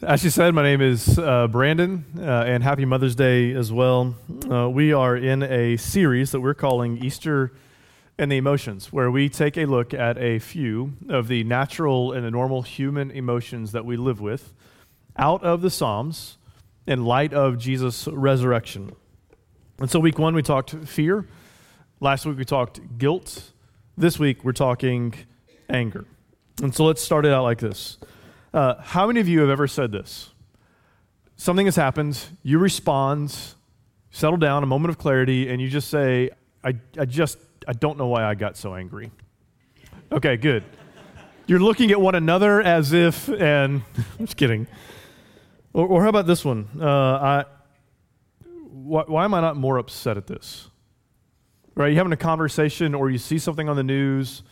As she said, my name is uh, Brandon, uh, and happy Mother's Day as well. Uh, we are in a series that we're calling Easter and the Emotions, where we take a look at a few of the natural and the normal human emotions that we live with out of the Psalms in light of Jesus' resurrection. And so, week one, we talked fear. Last week, we talked guilt. This week, we're talking anger. And so, let's start it out like this. Uh, how many of you have ever said this? Something has happened, you respond, settle down, a moment of clarity, and you just say, I, I just, I don't know why I got so angry. Okay, good. You're looking at one another as if, and I'm just kidding. Or, or how about this one? Uh, I, why, why am I not more upset at this? Right? You're having a conversation or you see something on the news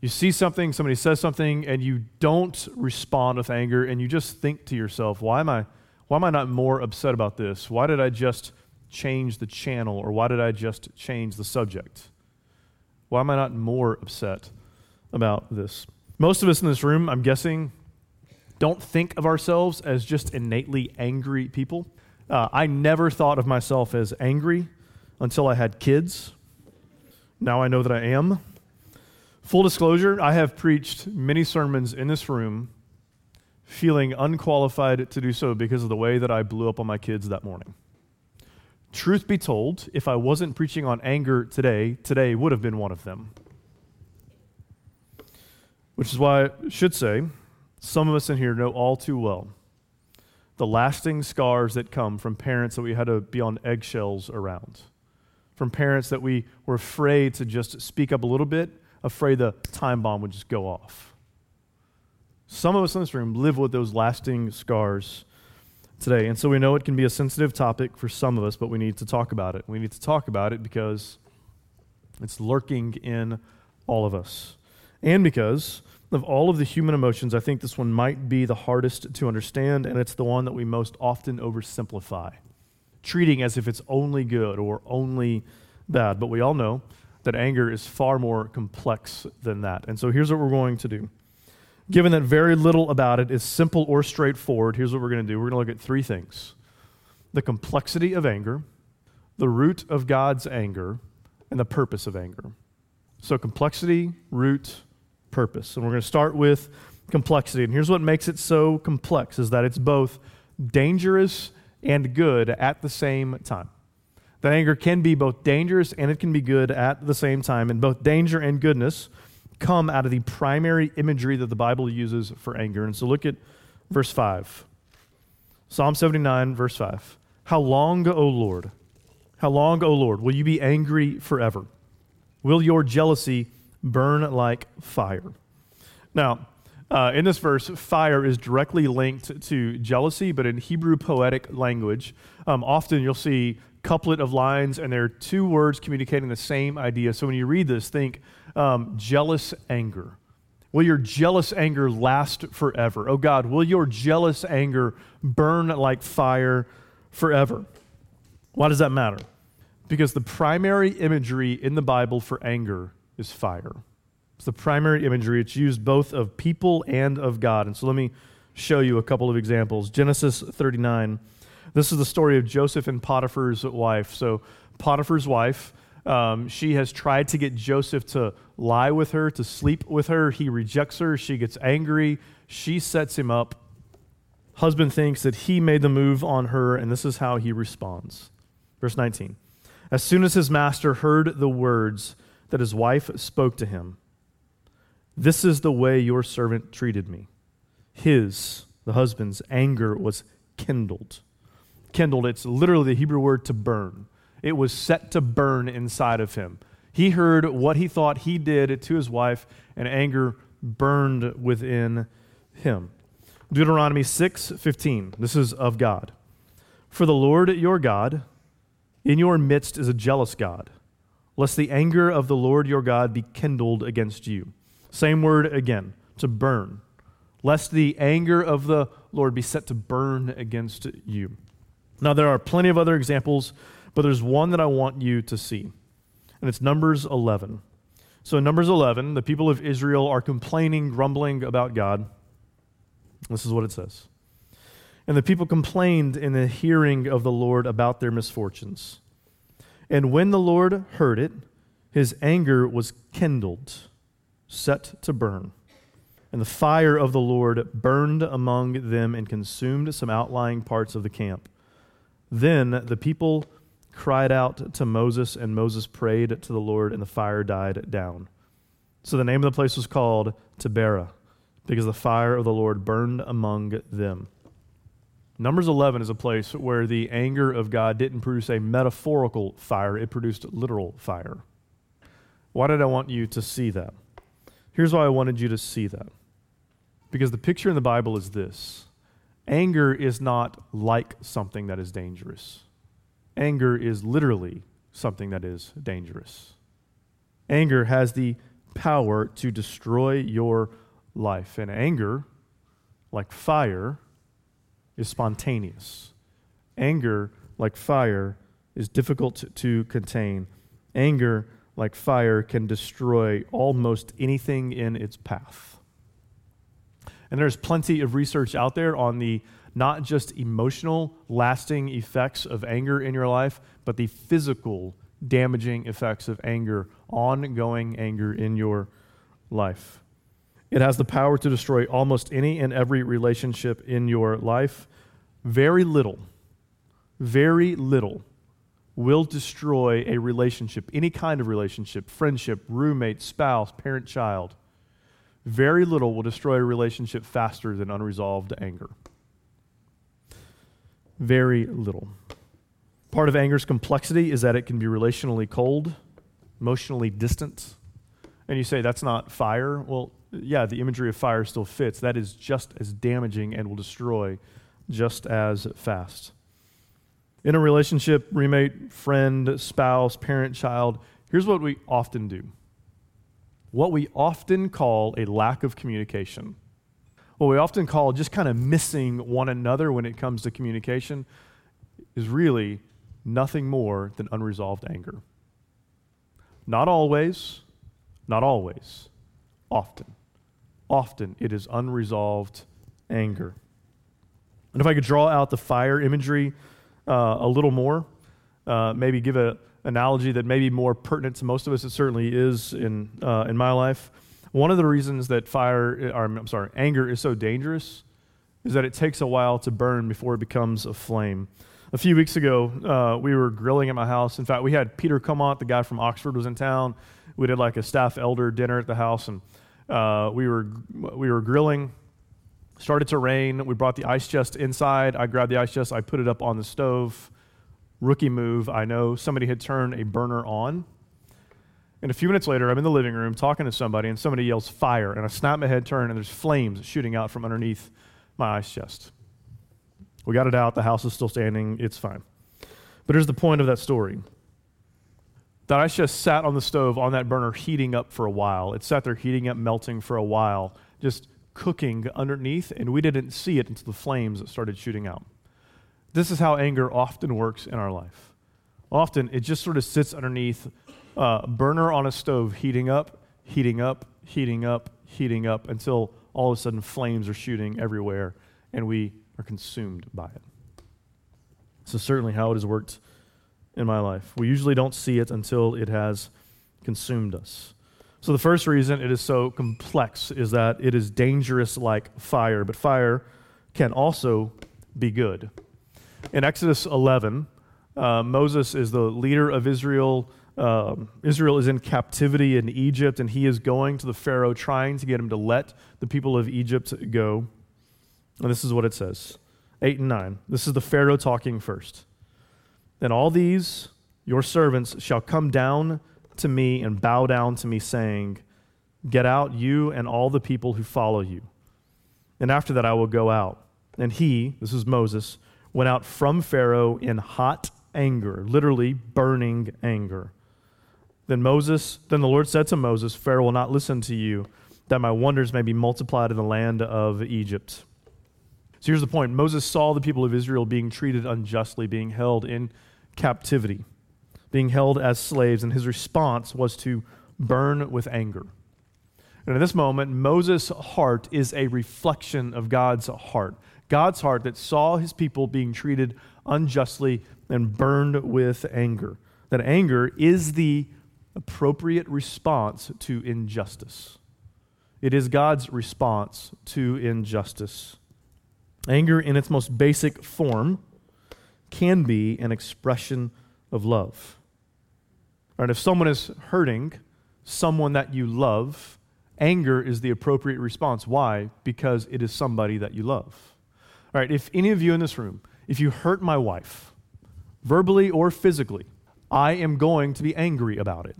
you see something, somebody says something, and you don't respond with anger, and you just think to yourself, why am I, why am I not more upset about this? Why did I just change the channel, or why did I just change the subject? Why am I not more upset about this? Most of us in this room, I'm guessing, don't think of ourselves as just innately angry people. Uh, I never thought of myself as angry until I had kids. Now I know that I am. Full disclosure, I have preached many sermons in this room feeling unqualified to do so because of the way that I blew up on my kids that morning. Truth be told, if I wasn't preaching on anger today, today would have been one of them. Which is why I should say, some of us in here know all too well the lasting scars that come from parents that we had to be on eggshells around, from parents that we were afraid to just speak up a little bit afraid the time bomb would just go off. Some of us in this room live with those lasting scars today. And so we know it can be a sensitive topic for some of us, but we need to talk about it. We need to talk about it because it's lurking in all of us. And because of all of the human emotions, I think this one might be the hardest to understand, and it's the one that we most often oversimplify, treating as if it's only good or only bad. But we all know that anger is far more complex than that. And so here's what we're going to do. Given that very little about it is simple or straightforward, here's what we're going to do. We're going to look at three things the complexity of anger, the root of God's anger, and the purpose of anger. So, complexity, root, purpose. And we're going to start with complexity. And here's what makes it so complex is that it's both dangerous and good at the same time. That anger can be both dangerous and it can be good at the same time. And both danger and goodness come out of the primary imagery that the Bible uses for anger. And so look at verse 5. Psalm 79, verse 5. How long, O Lord? How long, O Lord, will you be angry forever? Will your jealousy burn like fire? Now, uh, in this verse, fire is directly linked to jealousy, but in Hebrew poetic language, um, often you'll see couplet of lines, and there are two words communicating the same idea. So when you read this, think um, jealous anger. Will your jealous anger last forever? Oh God, will your jealous anger burn like fire forever? Why does that matter? Because the primary imagery in the Bible for anger is fire. It's the primary imagery. It's used both of people and of God. And so let me show you a couple of examples. Genesis 39 this is the story of Joseph and Potiphar's wife. So, Potiphar's wife, um, she has tried to get Joseph to lie with her, to sleep with her. He rejects her. She gets angry. She sets him up. Husband thinks that he made the move on her, and this is how he responds. Verse 19 As soon as his master heard the words that his wife spoke to him, This is the way your servant treated me. His, the husband's, anger was kindled kindled. It's literally the Hebrew word to burn. It was set to burn inside of him. He heard what he thought he did to his wife, and anger burned within him. Deuteronomy 6:15. This is of God. For the Lord your God in your midst is a jealous God, lest the anger of the Lord your God be kindled against you. Same word again, to burn. Lest the anger of the Lord be set to burn against you. Now, there are plenty of other examples, but there's one that I want you to see, and it's Numbers 11. So, in Numbers 11, the people of Israel are complaining, grumbling about God. This is what it says And the people complained in the hearing of the Lord about their misfortunes. And when the Lord heard it, his anger was kindled, set to burn. And the fire of the Lord burned among them and consumed some outlying parts of the camp. Then the people cried out to Moses, and Moses prayed to the Lord, and the fire died down. So the name of the place was called Taberah, because the fire of the Lord burned among them. Numbers 11 is a place where the anger of God didn't produce a metaphorical fire, it produced literal fire. Why did I want you to see that? Here's why I wanted you to see that. Because the picture in the Bible is this anger is not like something that is dangerous, anger is literally something that is dangerous. Anger has the power to destroy your life, and anger, like fire, is spontaneous. Anger, like fire, is difficult to contain. Anger, like fire, can destroy almost anything in its path. And there's plenty of research out there on the not just emotional, lasting effects of anger in your life, but the physical, damaging effects of anger, ongoing anger in your life. It has the power to destroy almost any and every relationship in your life. Very little, very little will destroy a relationship, any kind of relationship, friendship, roommate, spouse, parent, child. Very little will destroy a relationship faster than unresolved anger. Very little. Part of anger's complexity is that it can be relationally cold, emotionally distant. And you say, that's not fire. Well, yeah, the imagery of fire still fits. That is just as damaging and will destroy just as fast. In a relationship, roommate, friend, spouse, parent, child, here's what we often do what we often call a lack of communication. What we often call just kind of missing one another when it comes to communication is really nothing more than unresolved anger. Not always, not always, often often it is unresolved anger. And if I could draw out the fire imagery uh, a little more, uh, maybe give an analogy that may be more pertinent to most of us, it certainly is in, uh, in my life. One of the reasons that fire, or I'm sorry, anger is so dangerous is that it takes a while to burn before it becomes a flame. A few weeks ago, uh, we were grilling at my house. In fact, we had Peter Comont, the guy from Oxford, was in town. We did like a staff elder dinner at the house, and uh, we, were, we were grilling. Started to rain. We brought the ice chest inside. I grabbed the ice chest. I put it up on the stove. Rookie move, I know. Somebody had turned a burner on. And a few minutes later, I'm in the living room talking to somebody, and somebody yells fire. And I snap my head, turn, and there's flames shooting out from underneath my ice chest. We got it out. The house is still standing. It's fine. But here's the point of that story that ice chest sat on the stove on that burner heating up for a while. It sat there heating up, melting for a while, just cooking underneath, and we didn't see it until the flames started shooting out. This is how anger often works in our life. Often it just sort of sits underneath a uh, burner on a stove, heating up, heating up, heating up, heating up until all of a sudden flames are shooting everywhere and we are consumed by it. So, certainly, how it has worked in my life. We usually don't see it until it has consumed us. So, the first reason it is so complex is that it is dangerous like fire, but fire can also be good. In Exodus 11, uh, Moses is the leader of Israel. Um, Israel is in captivity in Egypt, and he is going to the Pharaoh trying to get him to let the people of Egypt go. And this is what it says 8 and 9. This is the Pharaoh talking first. Then all these, your servants, shall come down to me and bow down to me, saying, Get out, you and all the people who follow you. And after that I will go out. And he, this is Moses, went out from Pharaoh in hot anger, literally burning anger. Then Moses, then the Lord said to Moses, Pharaoh will not listen to you, that my wonders may be multiplied in the land of Egypt. So here's the point Moses saw the people of Israel being treated unjustly, being held in captivity, being held as slaves, and his response was to burn with anger. And in this moment, Moses' heart is a reflection of God's heart. God's heart that saw his people being treated unjustly and burned with anger. That anger is the appropriate response to injustice. It is God's response to injustice. Anger, in its most basic form, can be an expression of love. Right? If someone is hurting someone that you love, anger is the appropriate response. Why? Because it is somebody that you love. All right, if any of you in this room, if you hurt my wife, verbally or physically, I am going to be angry about it.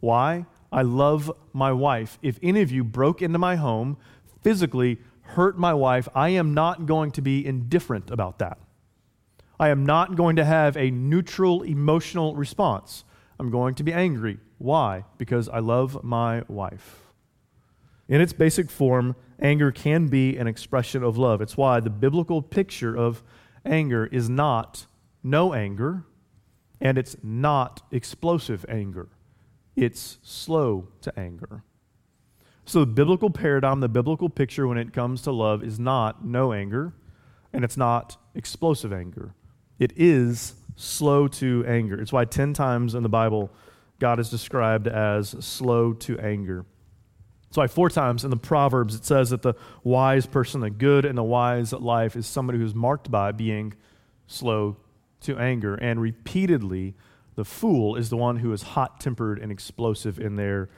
Why? I love my wife. If any of you broke into my home, physically hurt my wife, I am not going to be indifferent about that. I am not going to have a neutral emotional response. I'm going to be angry. Why? Because I love my wife. In its basic form, anger can be an expression of love. It's why the biblical picture of anger is not no anger, and it's not explosive anger. It's slow to anger. So, the biblical paradigm, the biblical picture when it comes to love is not no anger, and it's not explosive anger. It is slow to anger. It's why 10 times in the Bible, God is described as slow to anger. Why four times in the Proverbs it says that the wise person, the good and the wise life, is somebody who's marked by being slow to anger. And repeatedly, the fool is the one who is hot tempered and explosive in their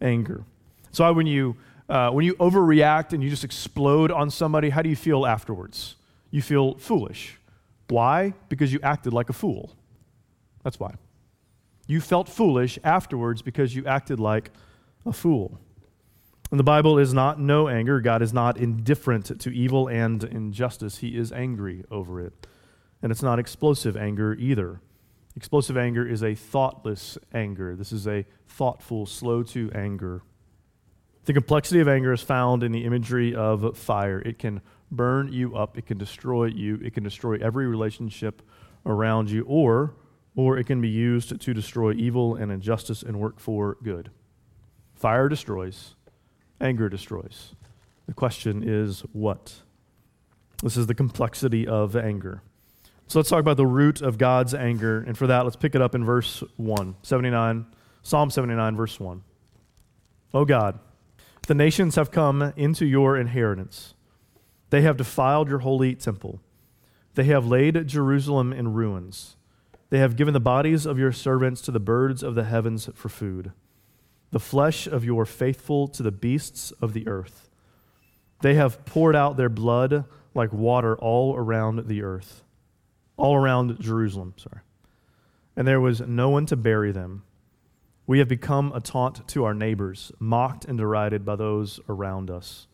anger. So when you, uh, when you overreact and you just explode on somebody, how do you feel afterwards? You feel foolish. Why? Because you acted like a fool. That's why. You felt foolish afterwards because you acted like a fool. And the Bible is not no anger. God is not indifferent to evil and injustice. He is angry over it. And it's not explosive anger either. Explosive anger is a thoughtless anger. This is a thoughtful, slow to anger. The complexity of anger is found in the imagery of fire. It can burn you up, it can destroy you, it can destroy every relationship around you, or, or it can be used to destroy evil and injustice and work for good. Fire destroys, anger destroys. The question is what? This is the complexity of anger. So let's talk about the root of God's anger. And for that, let's pick it up in verse 1, 79, Psalm 79, verse 1. Oh God, the nations have come into your inheritance. They have defiled your holy temple. They have laid Jerusalem in ruins. They have given the bodies of your servants to the birds of the heavens for food, the flesh of your faithful to the beasts of the earth. They have poured out their blood like water all around the earth all around Jerusalem, sorry. And there was no one to bury them. We have become a taunt to our neighbors, mocked and derided by those around us.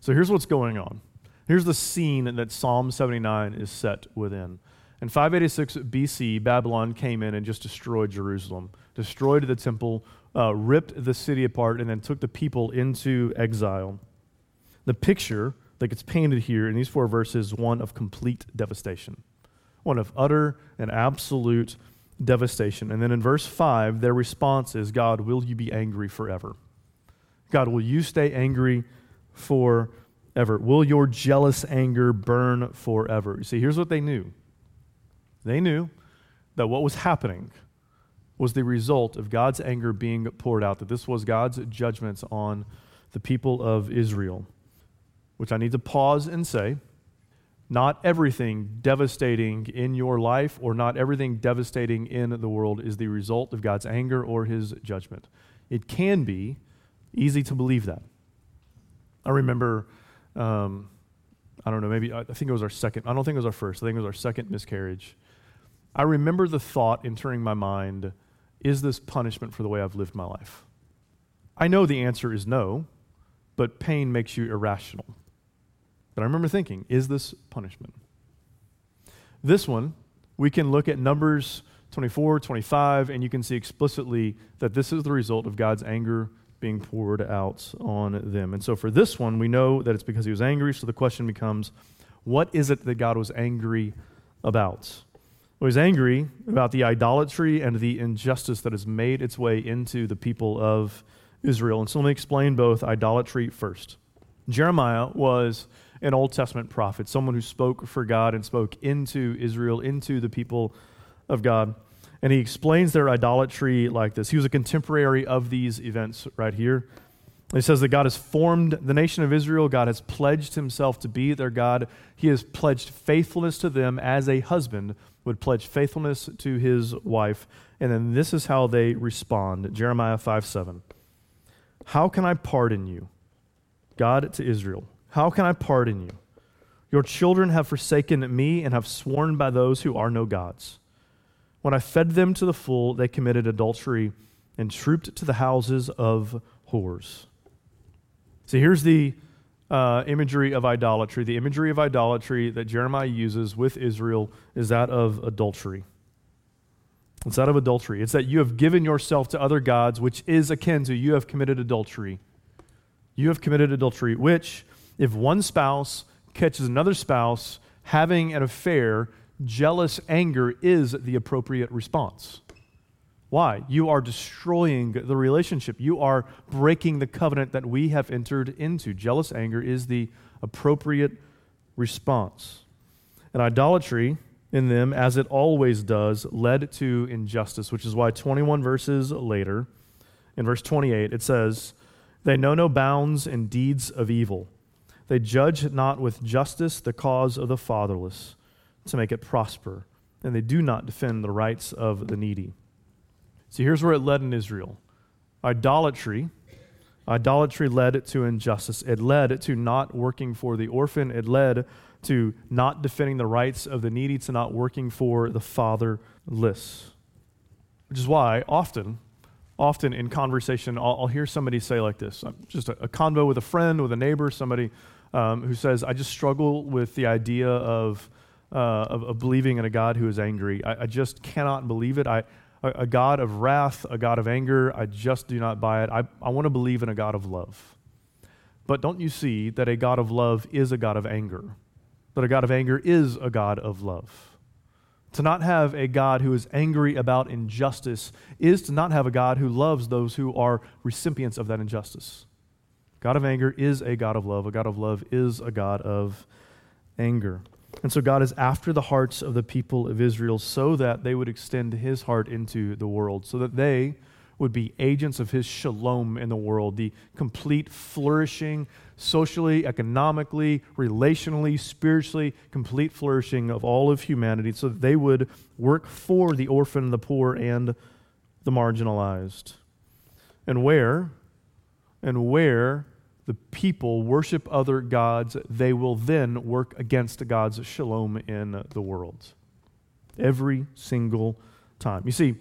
So here's what's going on. Here's the scene that Psalm 79 is set within. In 586 BC, Babylon came in and just destroyed Jerusalem, destroyed the temple, uh, ripped the city apart, and then took the people into exile. The picture that gets painted here in these four verses one of complete devastation one of utter and absolute devastation. And then in verse 5, their response is God, will you be angry forever? God, will you stay angry forever? Will your jealous anger burn forever? You see, here's what they knew they knew that what was happening was the result of God's anger being poured out, that this was God's judgments on the people of Israel. Which I need to pause and say not everything devastating in your life or not everything devastating in the world is the result of God's anger or his judgment. It can be easy to believe that. I remember, um, I don't know, maybe, I think it was our second, I don't think it was our first, I think it was our second miscarriage. I remember the thought entering my mind is this punishment for the way I've lived my life? I know the answer is no, but pain makes you irrational. But I remember thinking, is this punishment? This one, we can look at Numbers 24, 25, and you can see explicitly that this is the result of God's anger being poured out on them. And so for this one, we know that it's because he was angry. So the question becomes, what is it that God was angry about? He's angry about the idolatry and the injustice that has made its way into the people of Israel. And so let me explain both idolatry first. Jeremiah was an Old Testament prophet, someone who spoke for God and spoke into Israel, into the people of God. And he explains their idolatry like this. He was a contemporary of these events right here. He says that God has formed the nation of Israel. God has pledged himself to be their God. He has pledged faithfulness to them as a husband would pledge faithfulness to his wife. And then this is how they respond Jeremiah 5 7. How can I pardon you? God to Israel. How can I pardon you? Your children have forsaken me and have sworn by those who are no gods. When I fed them to the full, they committed adultery and trooped to the houses of whores. See, here's the uh, imagery of idolatry. The imagery of idolatry that Jeremiah uses with Israel is that of adultery. It's that of adultery. It's that you have given yourself to other gods, which is akin to you have committed adultery. You have committed adultery, which, if one spouse catches another spouse having an affair, jealous anger is the appropriate response. Why? You are destroying the relationship. You are breaking the covenant that we have entered into. Jealous anger is the appropriate response. And idolatry in them, as it always does, led to injustice, which is why 21 verses later, in verse 28, it says, They know no bounds in deeds of evil. They judge not with justice the cause of the fatherless to make it prosper, and they do not defend the rights of the needy. See, here's where it led in Israel idolatry. Idolatry led to injustice. It led to not working for the orphan. It led to not defending the rights of the needy, to not working for the fatherless. Which is why often, often in conversation, I'll, I'll hear somebody say like this just a, a, convo with a friend, with a neighbor, somebody um, who says, I just struggle with the idea of, uh, of, of, believing in a God who is angry. I, I just cannot believe it. I, a, a God of wrath, a God of anger. I just do not buy it. I, I want to believe in a God of love. But don't you see that a God of love is a God of anger? That a God of anger is a God of love. To not have a God who is angry about injustice is to not have a God who loves those who are recipients of that injustice. God of anger is a God of love. A God of love is a God of anger. And so God is after the hearts of the people of Israel so that they would extend his heart into the world, so that they would be agents of his shalom in the world, the complete flourishing, socially, economically, relationally, spiritually, complete flourishing of all of humanity, so that they would work for the orphan, the poor, and the marginalized. And where, and where the people worship other gods, they will then work against God's shalom in the world. Every single time. You see,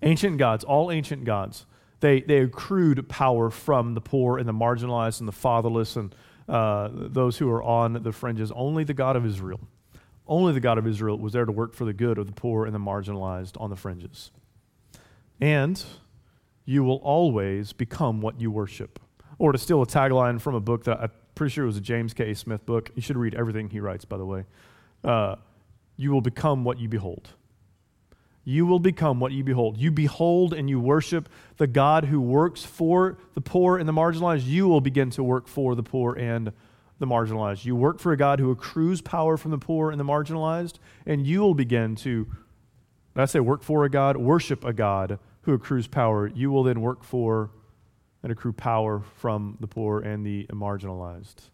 ancient gods, all ancient gods, they, they accrued power from the poor and the marginalized and the fatherless and uh, those who are on the fringes. Only the God of Israel, only the God of Israel was there to work for the good of the poor and the marginalized on the fringes. And you will always become what you worship. Or to steal a tagline from a book that I'm pretty sure was a James K. Smith book. You should read everything he writes, by the way. Uh, you will become what you behold. You will become what you behold. You behold and you worship the God who works for the poor and the marginalized. You will begin to work for the poor and the marginalized. You work for a God who accrues power from the poor and the marginalized, and you will begin to, I say work for a God, worship a God who accrues power. You will then work for and accrue power from the poor and the marginalized.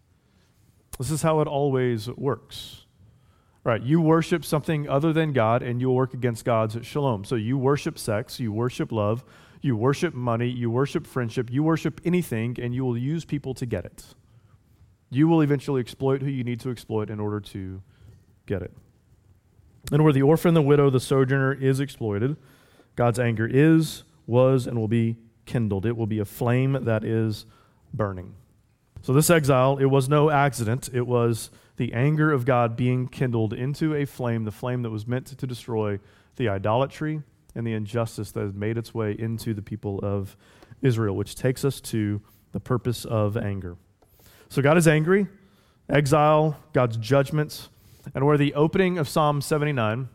This is how it always works. Right, you worship something other than God and you'll work against God's shalom. So you worship sex, you worship love, you worship money, you worship friendship, you worship anything, and you will use people to get it. You will eventually exploit who you need to exploit in order to get it. And where the orphan, the widow, the sojourner is exploited, God's anger is, was, and will be kindled. It will be a flame that is burning. So, this exile, it was no accident. It was the anger of God being kindled into a flame, the flame that was meant to destroy the idolatry and the injustice that had made its way into the people of Israel, which takes us to the purpose of anger. So, God is angry, exile, God's judgments, and where the opening of Psalm 79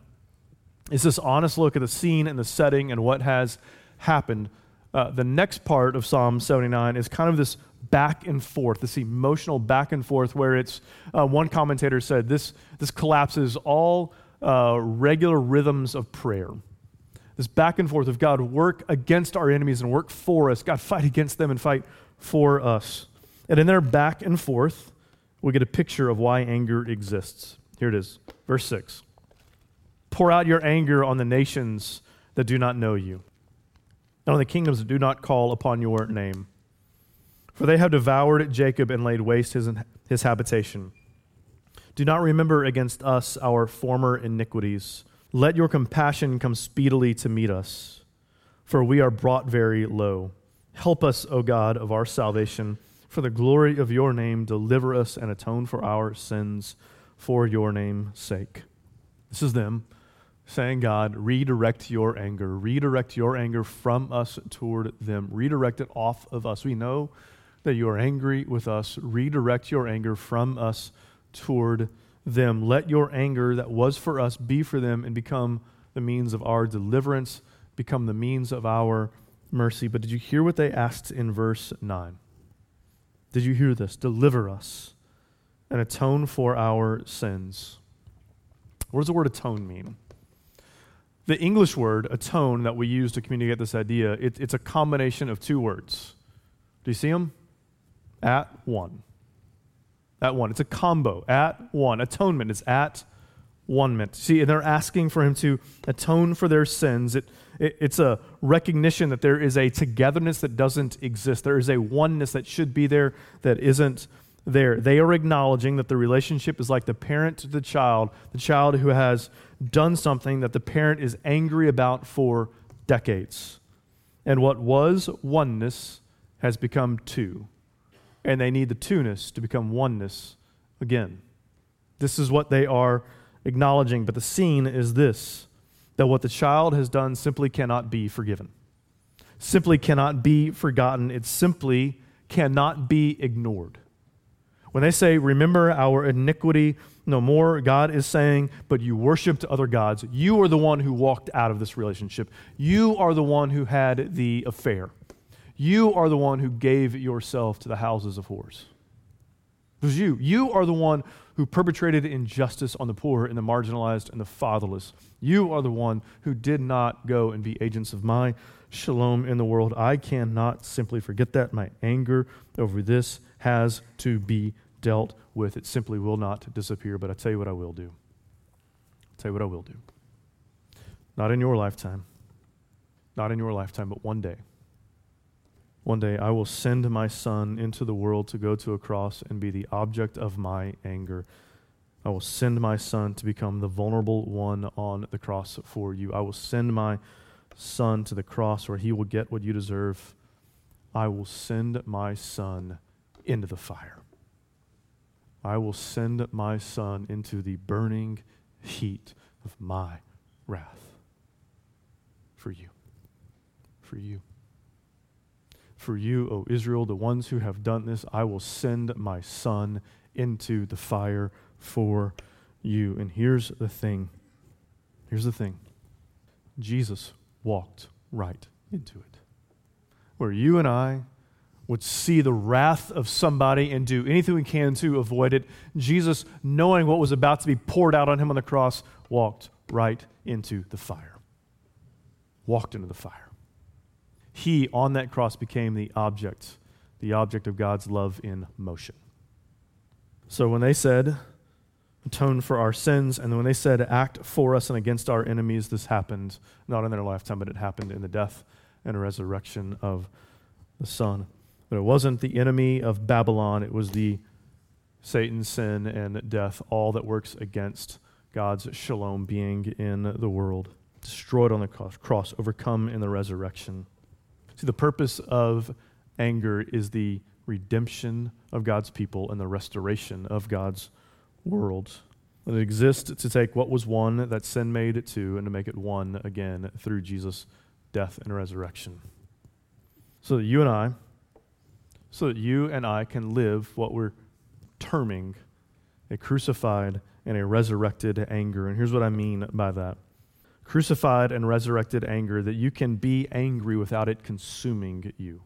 is this honest look at the scene and the setting and what has happened uh, the next part of Psalm 79 is kind of this back and forth, this emotional back and forth, where it's, uh, one commentator said, this, this collapses all uh, regular rhythms of prayer. This back and forth of God work against our enemies and work for us. God fight against them and fight for us. And in their back and forth, we get a picture of why anger exists. Here it is, verse 6. Pour out your anger on the nations that do not know you, and on the kingdoms do not call upon your name. For they have devoured Jacob and laid waste his, his habitation. Do not remember against us our former iniquities. Let your compassion come speedily to meet us, for we are brought very low. Help us, O God of our salvation. For the glory of your name, deliver us and atone for our sins for your name's sake. This is them saying, God, redirect your anger. Redirect your anger from us toward them. Redirect it off of us. We know that you are angry with us. Redirect your anger from us toward them. Let your anger that was for us be for them and become the means of our deliverance, become the means of our mercy. But did you hear what they asked in verse 9? Did you hear this? Deliver us and atone for our sins. What does the word atone mean? The English word atone that we use to communicate this idea, it, it's a combination of two words. Do you see them? At one. At one. It's a combo. At one. Atonement is at one meant. See, they're asking for him to atone for their sins. It, it, it's a recognition that there is a togetherness that doesn't exist. There is a oneness that should be there that isn't there. They are acknowledging that the relationship is like the parent to the child, the child who has done something that the parent is angry about for decades. And what was oneness has become two and they need the two-ness to become oneness again. This is what they are acknowledging, but the scene is this that what the child has done simply cannot be forgiven, simply cannot be forgotten, it simply cannot be ignored. When they say, Remember our iniquity no more, God is saying, But you worshiped other gods. You are the one who walked out of this relationship. You are the one who had the affair. You are the one who gave yourself to the houses of whores. It was you. You are the one who perpetrated injustice on the poor and the marginalized and the fatherless. You are the one who did not go and be agents of my shalom in the world. I cannot simply forget that. My anger over this has to be dealt with. It simply will not disappear. But I tell you what I will do. I'll tell you what I will do. Not in your lifetime. Not in your lifetime, but one day. One day I will send my son into the world to go to a cross and be the object of my anger. I will send my son to become the vulnerable one on the cross for you. I will send my son to the cross where he will get what you deserve. I will send my son into the fire. I will send my son into the burning heat of my wrath for you. For you. For you, O Israel, the ones who have done this, I will send my son into the fire for you. And here's the thing here's the thing Jesus walked right into it. Where you and I would see the wrath of somebody and do anything we can to avoid it, Jesus, knowing what was about to be poured out on him on the cross, walked right into the fire. Walked into the fire he on that cross became the object, the object of God's love in motion. So when they said, atone for our sins, and when they said, act for us and against our enemies, this happened not in their lifetime, but it happened in the death and resurrection of the Son. But it wasn't the enemy of Babylon, it was the Satan, sin, and death, all that works against God's shalom being in the world. Destroyed on the cross, overcome in the resurrection. See, the purpose of anger is the redemption of God's people and the restoration of God's world. It exists to take what was one that sin made it to and to make it one again through Jesus' death and resurrection. So that you and I, so that you and I can live what we're terming a crucified and a resurrected anger. And here's what I mean by that crucified and resurrected anger, that you can be angry without it consuming you.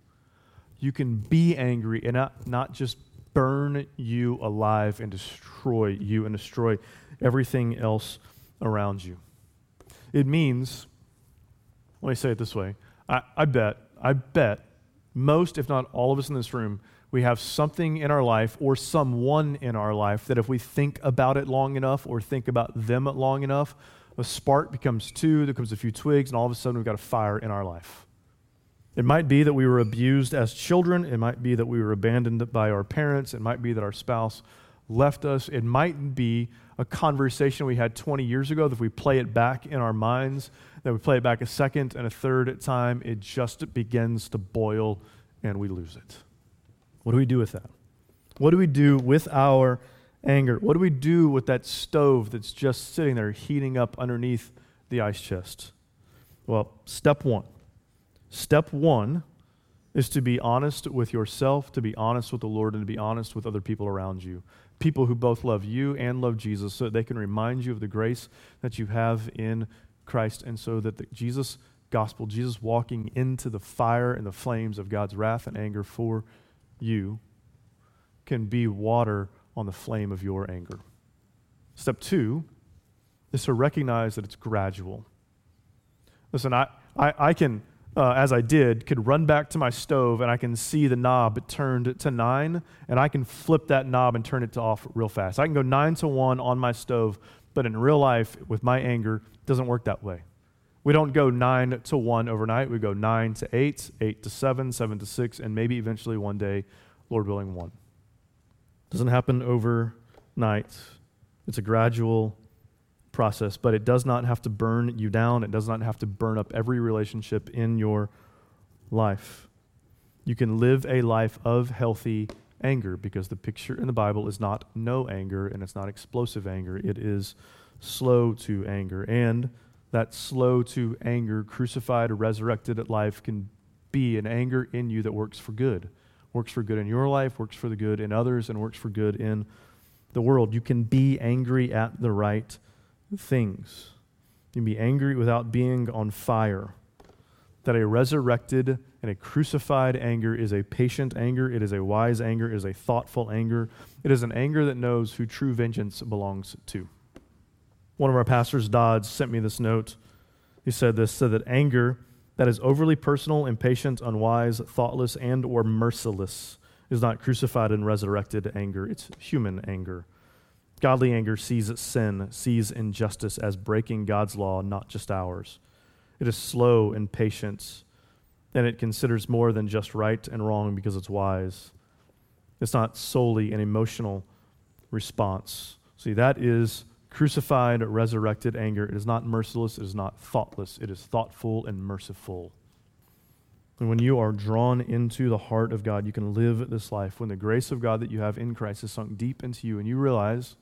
You can be angry and not, not just burn you alive and destroy you and destroy everything else around you. It means, let me say it this way I, I bet, I bet most, if not all of us in this room, we have something in our life or someone in our life that if we think about it long enough or think about them long enough, a spark becomes two, there comes a few twigs, and all of a sudden we've got a fire in our life. It might be that we were abused as children. It might be that we were abandoned by our parents. It might be that our spouse left us. It might be a conversation we had 20 years ago that if we play it back in our minds, that we play it back a second and a third time, it just begins to boil and we lose it. What do we do with that? What do we do with our anger? What do we do with that stove that's just sitting there heating up underneath the ice chest? Well, step one. Step one is to be honest with yourself, to be honest with the Lord, and to be honest with other people around you. People who both love you and love Jesus, so that they can remind you of the grace that you have in Christ, and so that the Jesus gospel, Jesus walking into the fire and the flames of God's wrath and anger for you, can be water on the flame of your anger. Step two is to recognize that it's gradual. Listen, I, I, I can uh, as I did, could run back to my stove and I can see the knob turned to nine, and I can flip that knob and turn it to off real fast. I can go nine to one on my stove, but in real life, with my anger, it doesn't work that way. We don't go nine to one overnight. We go nine to eight, eight to seven, seven to six, and maybe eventually one day, Lord willing, one. Doesn't happen overnight. It's a gradual process, but it does not have to burn you down. It does not have to burn up every relationship in your life. You can live a life of healthy anger because the picture in the Bible is not no anger and it's not explosive anger. It is slow to anger. And that slow to anger, crucified or resurrected at life can be an anger in you that works for good. Works for good in your life, works for the good in others, and works for good in the world. You can be angry at the right things. You can be angry without being on fire. That a resurrected and a crucified anger is a patient anger, it is a wise anger, it is a thoughtful anger. It is an anger that knows who true vengeance belongs to. One of our pastors, Dodds, sent me this note. He said this said that anger that is overly personal, impatient, unwise, thoughtless, and or merciless is not crucified and resurrected anger. It's human anger. Godly anger sees sin, sees injustice as breaking God's law, not just ours. It is slow in patience, and it considers more than just right and wrong because it's wise. It's not solely an emotional response. See, that is crucified, resurrected anger. It is not merciless, it is not thoughtless, it is thoughtful and merciful. And when you are drawn into the heart of God, you can live this life. When the grace of God that you have in Christ is sunk deep into you, and you realize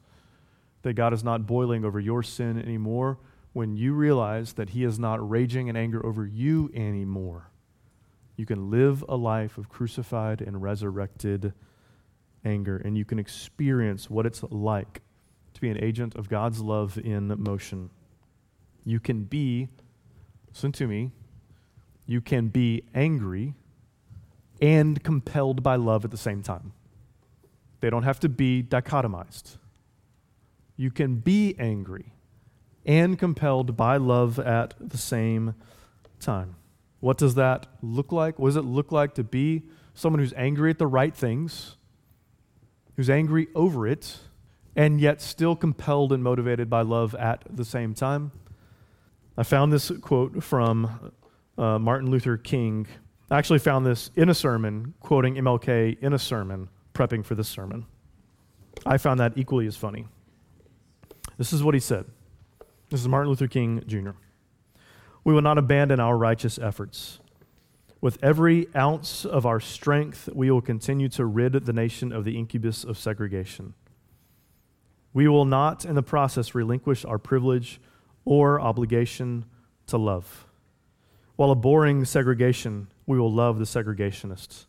that God is not boiling over your sin anymore, when you realize that He is not raging in anger over you anymore, you can live a life of crucified and resurrected anger, and you can experience what it's like to be an agent of God's love in motion. You can be, listen to me, you can be angry and compelled by love at the same time. They don't have to be dichotomized you can be angry and compelled by love at the same time. What does that look like? What does it look like to be someone who's angry at the right things, who's angry over it, and yet still compelled and motivated by love at the same time? I found this quote from uh, Martin Luther King. I actually found this in a sermon, quoting MLK in a sermon, prepping for this sermon. I found that equally as funny. This is what he said. This is Martin Luther King Jr. We will not abandon our righteous efforts. With every ounce of our strength, we will continue to rid the nation of the incubus of segregation. We will not, in the process, relinquish our privilege or obligation to love. While abhorring segregation, we will love the segregationists.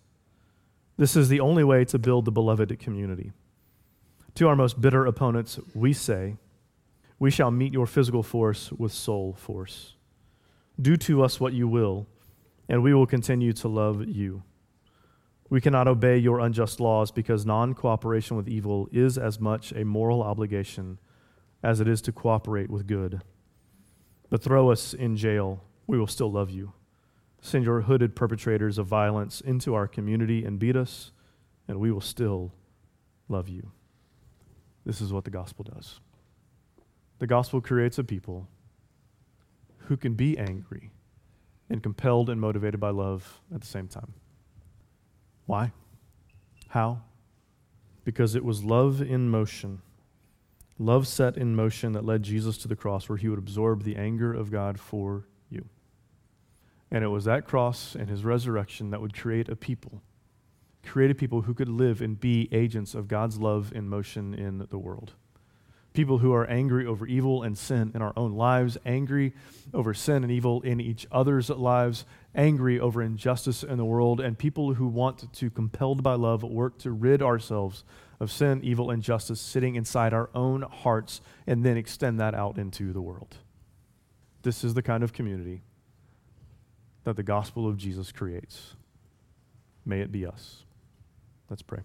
This is the only way to build the beloved community. To our most bitter opponents, we say, we shall meet your physical force with soul force. Do to us what you will, and we will continue to love you. We cannot obey your unjust laws because non cooperation with evil is as much a moral obligation as it is to cooperate with good. But throw us in jail, we will still love you. Send your hooded perpetrators of violence into our community and beat us, and we will still love you. This is what the gospel does. The gospel creates a people who can be angry and compelled and motivated by love at the same time. Why? How? Because it was love in motion, love set in motion that led Jesus to the cross where he would absorb the anger of God for you. And it was that cross and his resurrection that would create a people, create a people who could live and be agents of God's love in motion in the world people who are angry over evil and sin in our own lives, angry over sin and evil in each other's lives, angry over injustice in the world, and people who want to, compelled by love, work to rid ourselves of sin, evil, and justice sitting inside our own hearts and then extend that out into the world. This is the kind of community that the gospel of Jesus creates. May it be us. Let's pray.